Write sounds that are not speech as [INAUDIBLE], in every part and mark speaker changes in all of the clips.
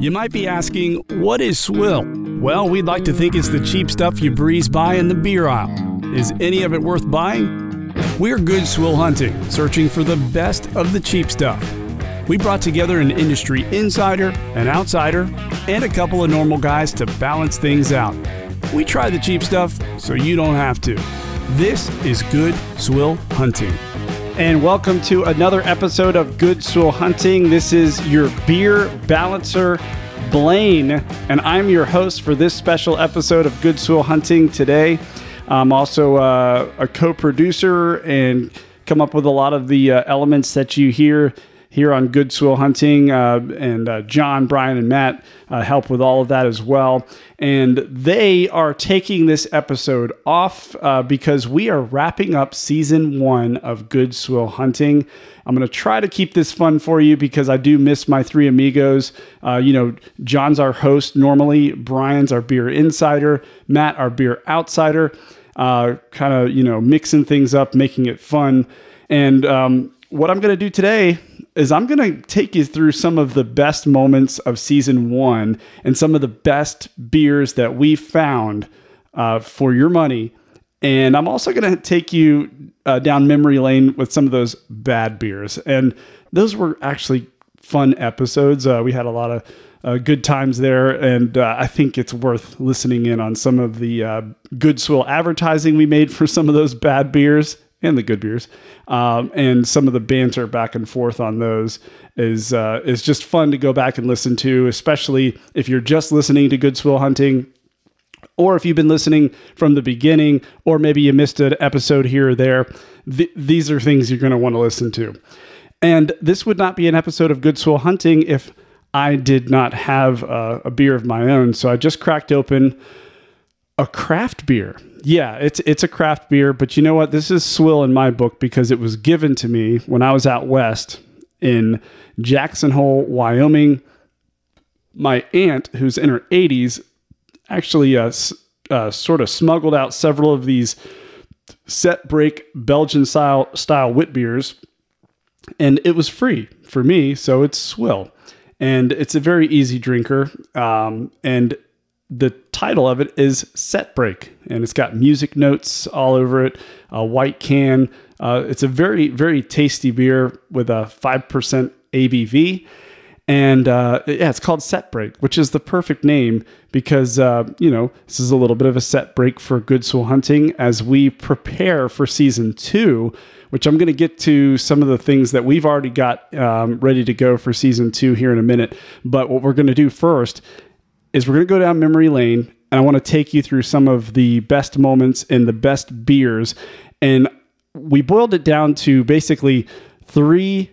Speaker 1: You might be asking, what is swill? Well, we'd like to think it's the cheap stuff you breeze by in the beer aisle. Is any of it worth buying? We're good swill hunting, searching for the best of the cheap stuff. We brought together an industry insider, an outsider, and a couple of normal guys to balance things out. We try the cheap stuff so you don't have to. This is Good Swill Hunting.
Speaker 2: And welcome to another episode of Good Swill Hunting. This is your beer balancer, Blaine, and I'm your host for this special episode of Good Swill Hunting today. I'm also uh, a co producer and come up with a lot of the uh, elements that you hear here on Good Swill Hunting. Uh, and uh, John, Brian, and Matt uh, help with all of that as well. And they are taking this episode off uh, because we are wrapping up season one of Good Swill Hunting. I'm going to try to keep this fun for you because I do miss my three amigos. Uh, you know, John's our host normally, Brian's our beer insider, Matt, our beer outsider. Uh, kind of, you know, mixing things up, making it fun. And um, what I'm going to do today is I'm going to take you through some of the best moments of season one and some of the best beers that we found uh, for your money. And I'm also going to take you uh, down memory lane with some of those bad beers. And those were actually fun episodes. Uh, we had a lot of uh, good times there, and uh, I think it's worth listening in on some of the uh, good swill advertising we made for some of those bad beers and the good beers, um, and some of the banter back and forth on those is uh, is just fun to go back and listen to, especially if you're just listening to Good Swill Hunting, or if you've been listening from the beginning, or maybe you missed an episode here or there. Th- these are things you're going to want to listen to, and this would not be an episode of Good Swill Hunting if I did not have a, a beer of my own. So I just cracked open a craft beer. Yeah, it's it's a craft beer, but you know what? This is swill in my book because it was given to me when I was out west in Jackson Hole, Wyoming. My aunt, who's in her 80s, actually uh, uh, sort of smuggled out several of these set break Belgian style style wit beers, and it was free for me, so it's swill, and it's a very easy drinker. Um, and the title of it is Set Break, and it's got music notes all over it. A white can. Uh, it's a very very tasty beer with a five percent ABV, and uh, yeah, it's called Set Break, which is the perfect name because uh, you know this is a little bit of a set break for Good Swill Hunting as we prepare for season two. Which I'm going to get to some of the things that we've already got um, ready to go for season two here in a minute. But what we're going to do first is we're going to go down memory lane and I want to take you through some of the best moments and the best beers. And we boiled it down to basically three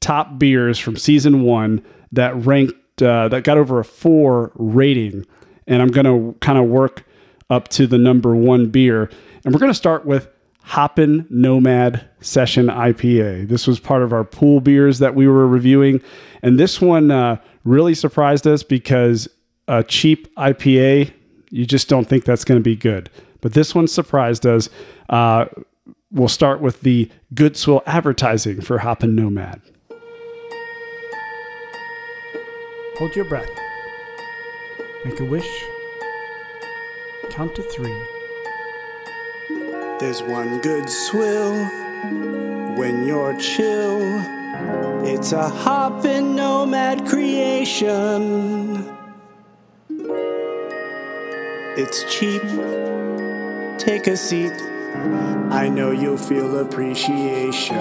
Speaker 2: top beers from season one that ranked, uh, that got over a four rating. And I'm going to kind of work up to the number one beer. And we're going to start with Hoppin' Nomad Session IPA. This was part of our pool beers that we were reviewing. And this one uh, really surprised us because a cheap IPA, you just don't think that's going to be good. But this one surprised us. Uh, we'll start with the Good Swill advertising for Hoppin' Nomad.
Speaker 3: Hold your breath. Make a wish. Count to three.
Speaker 4: There's one good swill when you're chill. It's a hoppin' nomad creation. It's cheap. Take a seat. I know you'll feel appreciation.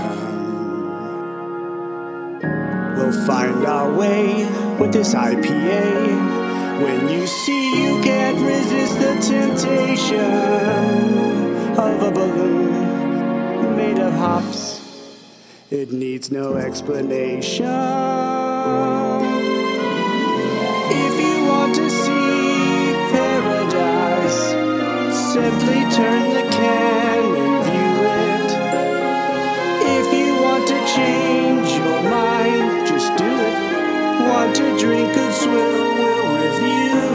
Speaker 4: We'll find our way with this IPA. When you see you can't resist the temptation of a balloon made of hops, it needs no explanation. Simply turn the can and view it. If you want to change your mind, just do it. Want to drink good swill, we'll review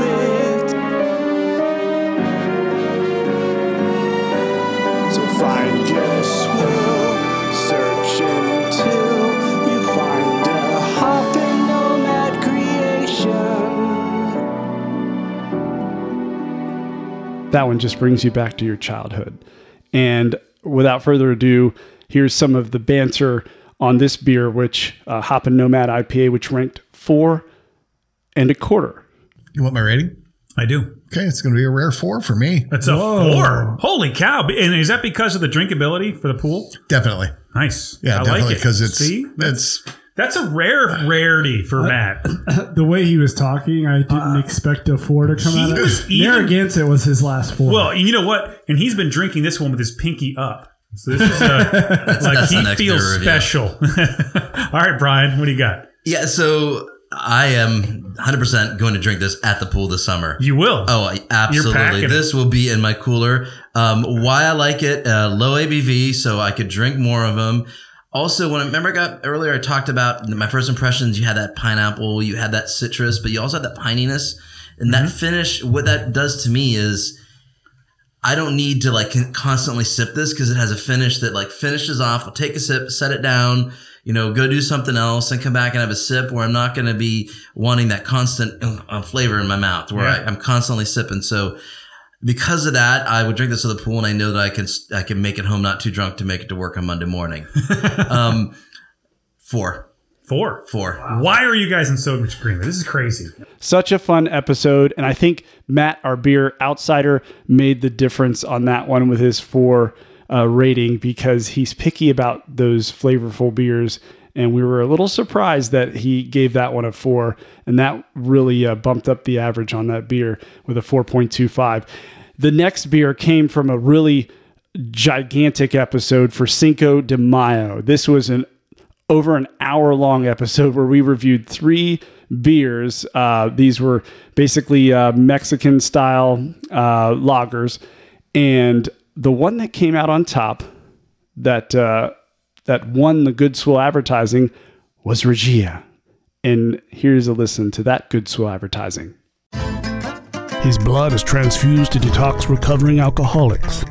Speaker 2: that one just brings you back to your childhood. And without further ado, here's some of the banter on this beer, which uh, Hoppin' Nomad IPA, which ranked four and a quarter.
Speaker 5: You want my rating?
Speaker 6: I do.
Speaker 5: Okay, it's going to be a rare four for me.
Speaker 6: That's a four. Holy cow! And is that because of the drinkability for the pool?
Speaker 5: Definitely.
Speaker 6: Nice.
Speaker 5: Yeah,
Speaker 6: I
Speaker 5: definitely
Speaker 6: like it.
Speaker 5: because it's
Speaker 6: see
Speaker 5: it's
Speaker 6: that's a rare rarity for Matt. [LAUGHS]
Speaker 3: The way he was talking, I didn't expect a four to come out of
Speaker 6: was
Speaker 3: it.
Speaker 6: even-
Speaker 3: Narragansett was his last four.
Speaker 6: Well, you know what? And he's been drinking this one with his pinky up. So this is uh, [LAUGHS] like
Speaker 7: that's
Speaker 6: he feels
Speaker 7: review.
Speaker 6: special. [LAUGHS] All right, Brian, what do you got?
Speaker 7: Yeah, so I am 100% going to drink this at the pool this summer.
Speaker 6: You will.
Speaker 7: Oh, absolutely. This will be in my cooler. Um, why I like it, uh, low ABV, so I could drink more of them. Also, when I remember I got earlier, I talked about my first impressions. You had that pineapple, you had that citrus, but you also had that pininess. And that finish, what that does to me is I don't need to like constantly sip this because it has a finish that like finishes off. I'll take a sip, set it down, you know, go do something else and come back and have a sip where I'm not going to be wanting that constant uh, flavor in my mouth where
Speaker 6: Yeah.
Speaker 7: I, I'm constantly sipping. So because of that, I would drink this at the pool and I know that I can, I can make it home not too drunk to make it to work on Monday morning. [LAUGHS] um, four,
Speaker 6: Four.
Speaker 7: four.
Speaker 6: Why are you guys in so much agreement? This is crazy.
Speaker 2: Such a fun episode. And I think Matt, our beer outsider, made the difference on that one with his four uh, rating because he's picky about those flavorful beers. And we were a little surprised that he gave that one a four. And that really uh, bumped up the average on that beer with a 4.25. The next beer came from a really gigantic episode for Cinco de Mayo. This was an over an hour long episode where we reviewed three beers. Uh, these were basically uh, Mexican style uh, lagers, and the one that came out on top that uh, that won the Good Swill advertising was Regia. And here's a listen to that Good Swill advertising.
Speaker 1: His blood is transfused to detox recovering alcoholics.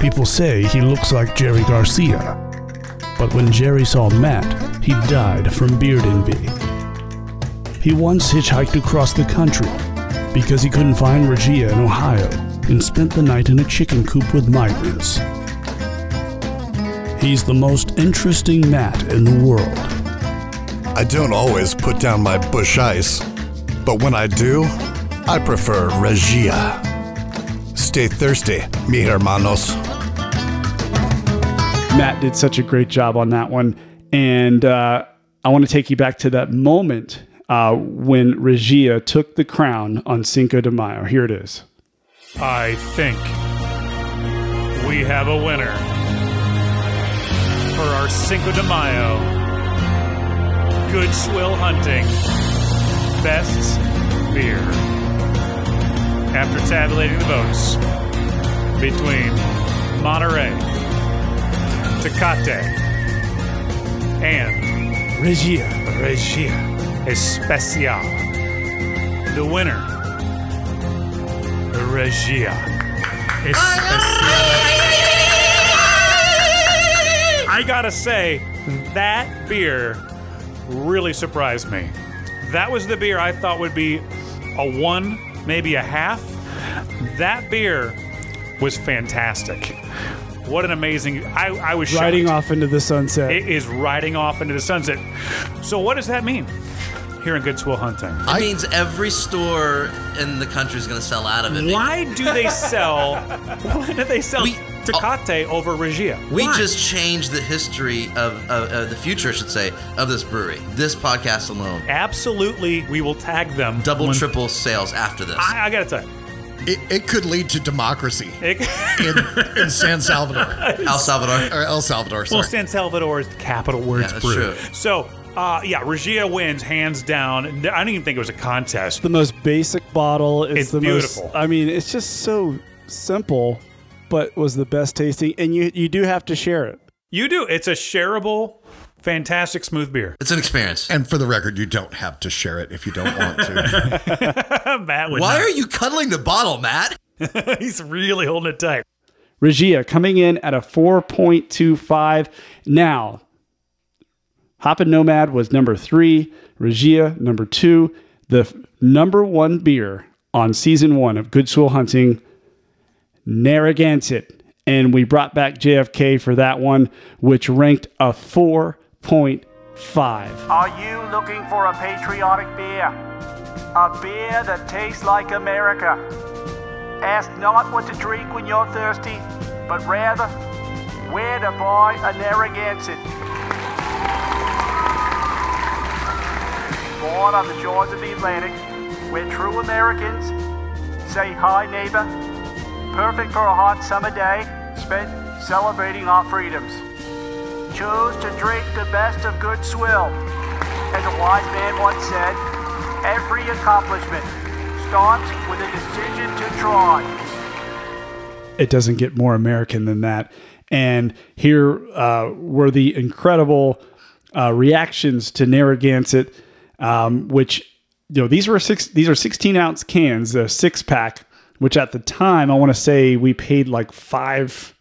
Speaker 1: People say he looks like Jerry Garcia. But when Jerry saw Matt, he died from beard envy. He once hitchhiked across the country because he couldn't find Regia in Ohio and spent the night in a chicken coop with migrants. He's the most interesting Matt in the world.
Speaker 8: I don't always put down my Busch Ice, but when I do, I prefer Regia. Stay thirsty, mi hermanos.
Speaker 2: Matt did such a great job on that one. And uh, I want to take you back to that moment uh, when Regia took the crown on Cinco de Mayo. Here it is.
Speaker 6: I think we have a winner for our Cinco de Mayo Good Swill Hunting Best Beer. After tabulating the votes between Monterey, Tecate, and
Speaker 2: Regia.
Speaker 6: Regia Especial. The winner, Regia Especial. I gotta say, that beer really surprised me. That was the beer I thought would be a one, maybe a half. That beer was fantastic. What an amazing! I, I was
Speaker 3: Riding
Speaker 6: shocked.
Speaker 3: off into the sunset.
Speaker 6: It is riding off into the sunset. So what does that mean here in Good Swill Hunting?
Speaker 7: It means every store in the country is going to sell out of it.
Speaker 6: Why do they sell? [LAUGHS] Why do they sell
Speaker 7: We-
Speaker 6: Tecate over Regia?
Speaker 7: We
Speaker 6: Why?
Speaker 7: just changed the history of, of, of the future, I should say, of this brewery. This podcast alone.
Speaker 6: absolutely we will tag them.
Speaker 7: Double,
Speaker 6: when-
Speaker 7: triple sales after this.
Speaker 6: I, I gotta tell you,
Speaker 5: It, it could lead to democracy [LAUGHS]
Speaker 6: it,
Speaker 5: in, in San Salvador [LAUGHS]
Speaker 7: El Salvador.
Speaker 5: or El Salvador. Sorry.
Speaker 6: well, San Salvador is the capital where
Speaker 7: Yeah,
Speaker 6: it's brewed.
Speaker 7: true.
Speaker 6: So. Uh, yeah, Regia wins hands down. I didn't even think it was a contest.
Speaker 2: The most basic bottle. It's,
Speaker 6: It's
Speaker 2: the
Speaker 6: beautiful.
Speaker 2: most. I mean, it's just so simple, but was the best tasting. And you you do have to share it.
Speaker 6: You do. It's a shareable, fantastic, smooth beer.
Speaker 7: It's an experience.
Speaker 5: and for the record, you don't have to share it if you don't want to. [LAUGHS]
Speaker 6: Matt would
Speaker 7: Why
Speaker 6: not.
Speaker 7: are you cuddling the bottle, Matt? [LAUGHS]
Speaker 6: He's really holding it tight.
Speaker 2: Regia coming in at a 4.25. Now, Hoppin' Nomad was number three, Regia number two. The f- number one beer on season one of Good Swill Hunting, Narragansett. And we brought back JFK for that one, which ranked a 4.5.
Speaker 9: Are you looking for a patriotic beer? A beer that tastes like America? Ask not what to drink when you're thirsty, but rather where to buy a Narragansett. Born on the shores of the Atlantic, where true Americans say hi, neighbor. Perfect for a hot summer day spent celebrating our freedoms. Choose to drink the best of good swill. As a wise man once said, every accomplishment starts with a decision to try.
Speaker 2: it doesn't get more American than that. And here uh, were the incredible uh, reactions to Narragansett, um, which you know these were six. These are sixteen ounce cans, a six pack. Which at the time I want to say we paid like five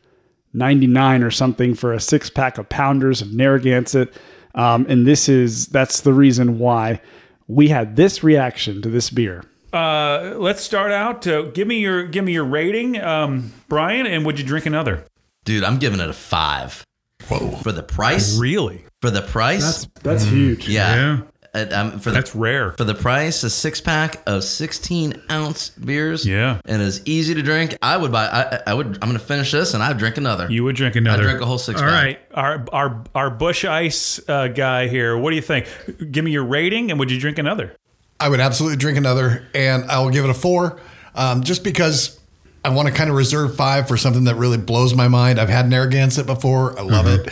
Speaker 2: ninety nine or something for a six pack of pounders of Narragansett. Um, and this is that's the reason why we had this reaction to this beer.
Speaker 6: Uh, let's start out. Uh, give me your give me your rating, um, Brian, and would you drink another?
Speaker 7: Dude, I'm giving it a five. Whoa. For the price?
Speaker 6: Really?
Speaker 7: For the price?
Speaker 2: That's that's huge.
Speaker 7: yeah.
Speaker 6: Yeah.
Speaker 7: Um, for the,
Speaker 6: That's rare.
Speaker 7: For the price, a six pack of 16 ounce beers.
Speaker 6: Yeah.
Speaker 7: And is easy to drink. I would buy, I, I would, I'm going to finish this and I'd drink another.
Speaker 6: You would drink another.
Speaker 7: I'd drink a whole six
Speaker 6: All
Speaker 7: pack.
Speaker 6: right, our our our Busch Ice uh, guy here. What do you think? Give me your rating, and would you drink another?
Speaker 5: I would absolutely drink another, and I will give it a four, um, just because I want to kind of reserve five for something that really blows my mind. I've had Narragansett before. I love it.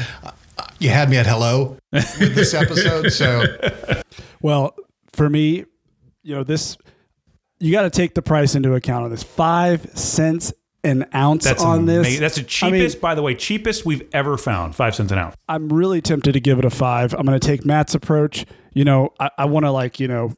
Speaker 5: You had me at hello with this episode, so [LAUGHS]
Speaker 2: Well, for me, you know, this you got to take the price into account on this. Five cents an ounce
Speaker 6: That's
Speaker 2: on this.
Speaker 6: That's the
Speaker 2: I mean,
Speaker 6: cheapest, by the way, cheapest we've ever found. Five cents an ounce.
Speaker 2: I'm really tempted to give it a five. I'm going to take Matt's approach. You know, I, I want to like, you know,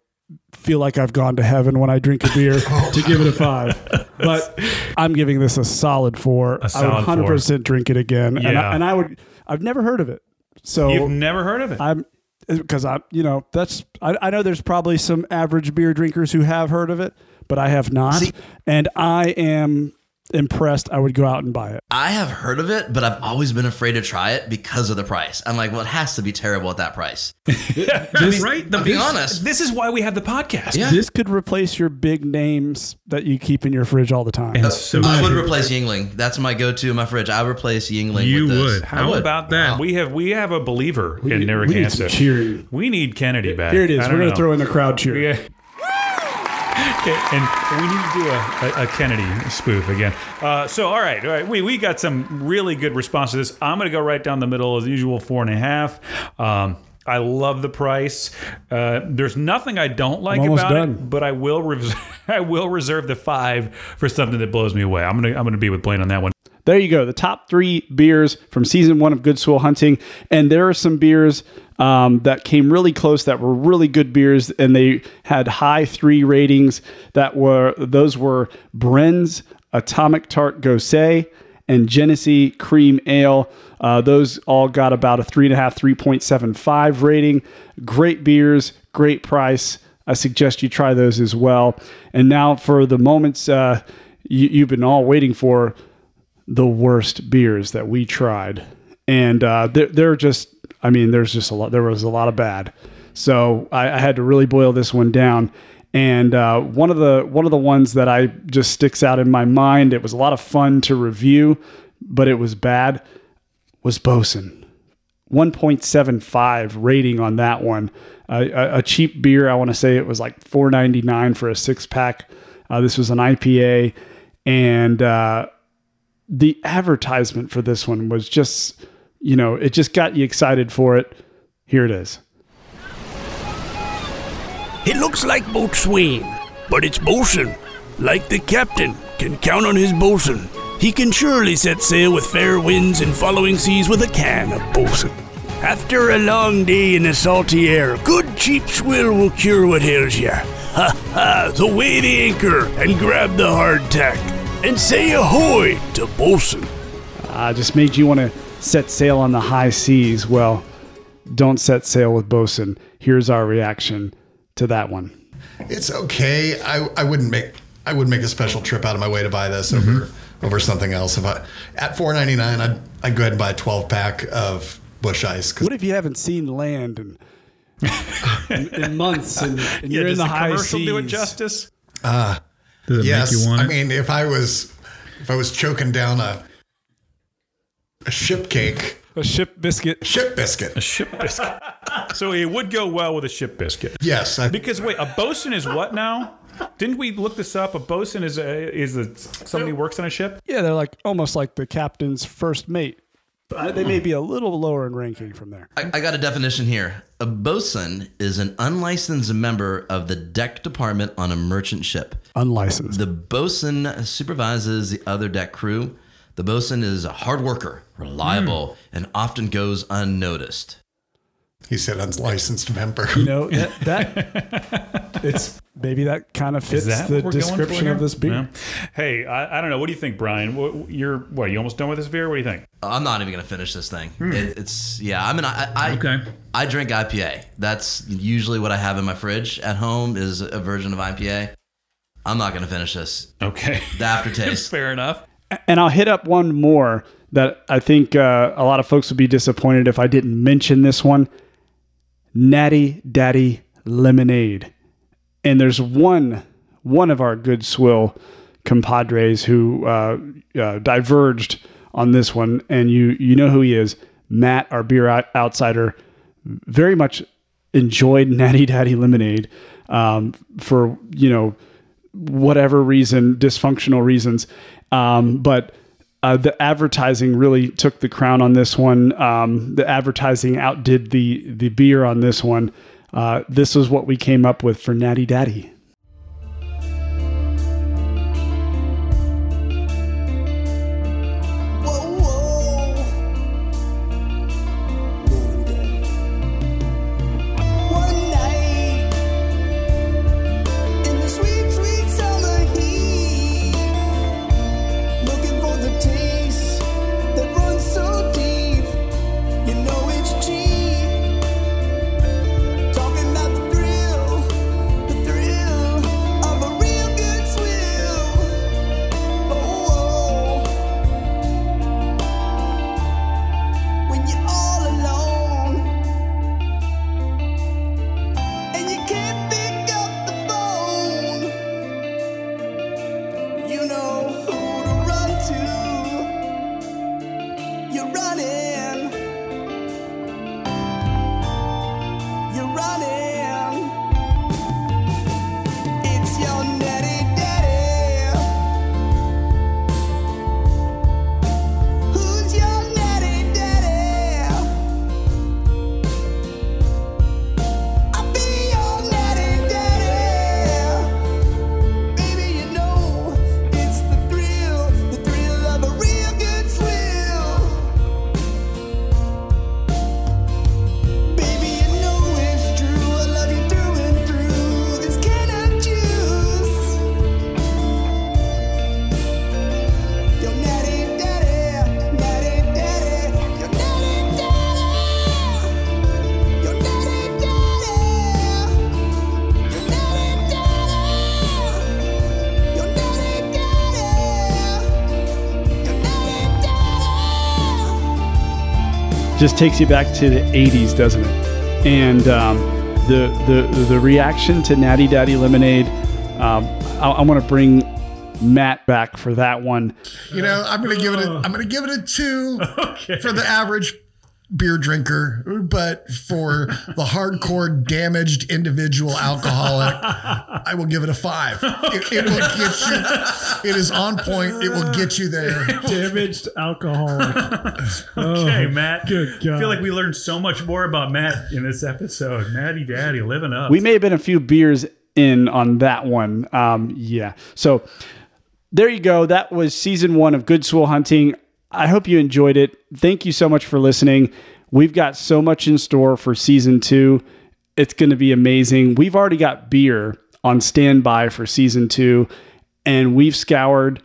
Speaker 2: feel like I've gone to heaven when I drink a beer [LAUGHS] oh. to give it a five. But I'm giving this a solid four. I
Speaker 6: solid I
Speaker 2: would 100% drink it again. And,
Speaker 6: Yeah.
Speaker 2: I, and I would, I've never heard of it. So
Speaker 6: You've never heard of it?
Speaker 2: I'm uh, because I'm, you know, that's I, I know there's probably some average beer drinkers who have heard of it, but I have not,
Speaker 7: See-
Speaker 2: and I am impressed. I would go out and buy it.
Speaker 7: I have heard of it, but I've always been afraid to try it because of the price. I'm like, well, it has to be terrible at that price. [LAUGHS] [LAUGHS]
Speaker 6: right?
Speaker 7: I'm being honest.
Speaker 6: This is why we have the podcast.
Speaker 7: Yeah.
Speaker 2: This could replace your big names that you keep in your fridge all the time.
Speaker 6: And so
Speaker 7: I would replace Yuengling. That's my go-to in my fridge. I would replace Yuengling.
Speaker 10: You
Speaker 7: with this.
Speaker 10: would. How
Speaker 7: would.
Speaker 6: about that?
Speaker 7: Wow.
Speaker 6: We have we have a believer in
Speaker 2: need- we need
Speaker 6: Narragansett. We need Kennedy back.
Speaker 2: Here it is. We're going to throw in the crowd cheer.
Speaker 6: Yeah. Okay, and we need to do a, a, a Kennedy spoof again. Uh, so, all right, all right, we, we got some really good response to this. I'm going to go right down the middle as usual, four and a half. Um, I love the price. Uh, there's nothing I don't like about
Speaker 2: done.
Speaker 6: it, but I will res- [LAUGHS] I will reserve the five for something that blows me away. I'm gonna I'm gonna be with Blaine on that one.
Speaker 2: There you go. The top three beers from season one of Good Swill Hunting. And there are some beers um, that came really close that were really good beers and they had high three ratings. That were those were Bren's Atomic Tart Gose and Genesee Cream Ale. Uh, those all got about a three and a half, 3.75 rating. Great beers, great price. I suggest you try those as well. And now for the moments uh, you, you've been all waiting for the worst beers that we tried, and uh, they're, they're just. I mean, there's just a lot. There was a lot of bad, so I, I had to really boil this one down. And uh, one of the one of the ones that I just sticks out in my mind. It was a lot of fun to review, but it was bad. Was Bosun. 1.75 rating on that one. Uh, a, cheap beer. I want to say it was like 4.99 for a six pack. Uh, this was an IPA, and uh, the advertisement for this one was just, you know, it just got you excited for it. Here it is.
Speaker 1: It looks like boatswain, but it's bosun. Like the captain can count on his bosun. He can surely set sail with fair winds and following seas with a can of bosun. After a long day in the salty air, good cheap swill will cure what ails ya. [LAUGHS] Ha ha! So weigh the anchor and grab the hardtack and say ahoy to bosun.
Speaker 2: Uh, just made you want to set sail on the high seas. Well, don't set sail with bosun. Here's our reaction to that one.
Speaker 5: it's okay. I, I wouldn't make I would make a special trip out of my way to buy this mm-hmm. over over something else. If I at four ninety nine, I'd I'd go ahead and buy a twelve pack of Busch Ice.
Speaker 2: What if you haven't seen land in, in, in months and, and
Speaker 6: Yeah,
Speaker 2: you're in the
Speaker 6: the
Speaker 2: high
Speaker 6: commercial
Speaker 2: seas?
Speaker 6: do it justice?
Speaker 10: Uh, does it
Speaker 5: yes,
Speaker 10: make you want
Speaker 5: I mean, if I was if I was choking down a a ship cake,
Speaker 2: A ship biscuit.
Speaker 5: ship biscuit.
Speaker 6: A ship biscuit. [LAUGHS] so it would go well with a ship biscuit.
Speaker 5: Yes, I,
Speaker 6: Because wait, a bosun is what now? Didn't we look this up? A bosun is a, is a, somebody who works on a ship.
Speaker 2: Yeah, they're like almost like the captain's first mate. But they may be a little lower in ranking from there.
Speaker 7: I, I got a definition here. A bosun is an unlicensed member of the deck department on a merchant ship.
Speaker 2: Unlicensed.
Speaker 7: The bosun supervises the other deck crew. The bosun is a hard worker, reliable, hmm. and often goes unnoticed.
Speaker 5: he said unlicensed member.
Speaker 2: You know that, that [LAUGHS] it's maybe that kind of fits the
Speaker 6: what we're going
Speaker 2: description of this beer.
Speaker 6: No. Hey, I, I don't know. What do you think, Brian? What, you're what? You almost done with this beer? What do you think?
Speaker 7: I'm not even gonna finish this thing. Hmm. It, it's yeah. I mean, I, I
Speaker 10: Okay.
Speaker 7: I drink IPA. That's usually what I have in my fridge at home is a version of IPA. I'm not gonna finish this.
Speaker 6: Okay,
Speaker 7: The aftertaste. [LAUGHS]
Speaker 6: fair enough.
Speaker 2: And I'll hit up one more that I think uh, a lot of folks would be disappointed if I didn't mention this one Natty Daddy Lemonade. And there's one one of our good swill compadres who uh, uh, diverged on this one, and you you know who he is, Matt, our beer out- outsider. Very much enjoyed [LAUGHS] Natty Daddy Lemonade um, for you know whatever reason, dysfunctional reasons. Um, but uh, the advertising really took the crown on this one. Um, the advertising outdid the the beer on this one. Uh, this was what we came up with for Natty Daddy. Just takes you back to the 80s, doesn't it? And um, the, the the reaction to Natty Daddy Lemonade, um, I, I want to bring Matt back for that one.
Speaker 5: You know, I'm gonna give it. A, I'm gonna give it a two [LAUGHS] for the average beer drinker, but for the hardcore damaged individual alcoholic, I will give it a five. [LAUGHS] It, it will get you. It is on point. It will get you there. [LAUGHS]
Speaker 3: Damaged alcoholic. [LAUGHS]
Speaker 6: Okay, Matt.
Speaker 3: good God.
Speaker 6: I feel like we learned so much more about Matt in this episode. Natty Daddy living up.
Speaker 2: We may have been a few beers in on that one. Um, yeah. So there you go. That was season one of Good Swill Hunting. I hope you enjoyed it. Thank you so much for listening. We've got so much in store for season two. It's going to be amazing. We've already got beer on standby for season two, and we've scoured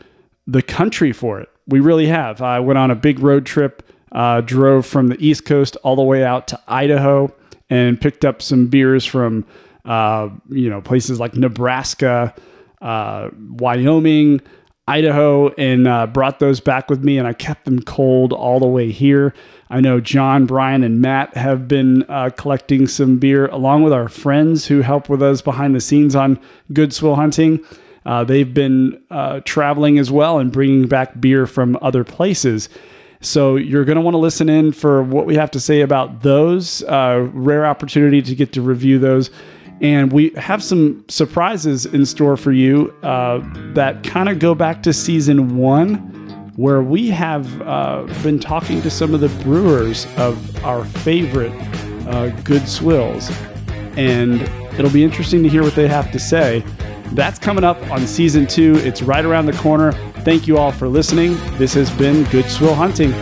Speaker 2: the country for it. We really have. I went on a big road trip, uh, drove from the East Coast all the way out to Idaho, and picked up some beers from, uh, you know, places like Nebraska, uh, Wyoming, Idaho, and uh, brought those back with me, and I kept them cold all the way here. I know John, Brian, and Matt have been uh, collecting some beer along with our friends who help with us behind the scenes on Good Swill Hunting. Uh, they've been uh, traveling as well and bringing back beer from other places. So you're going to want to listen in for what we have to say about those. Uh, rare opportunity to get to review those. And we have some surprises in store for you uh, that kind of go back to season one, where we have uh, been talking to some of the brewers of our favorite uh, good swills. And it'll be interesting to hear what they have to say. That's coming up on season two. It's right around the corner. Thank you all for listening. This has been Good Swill Hunting.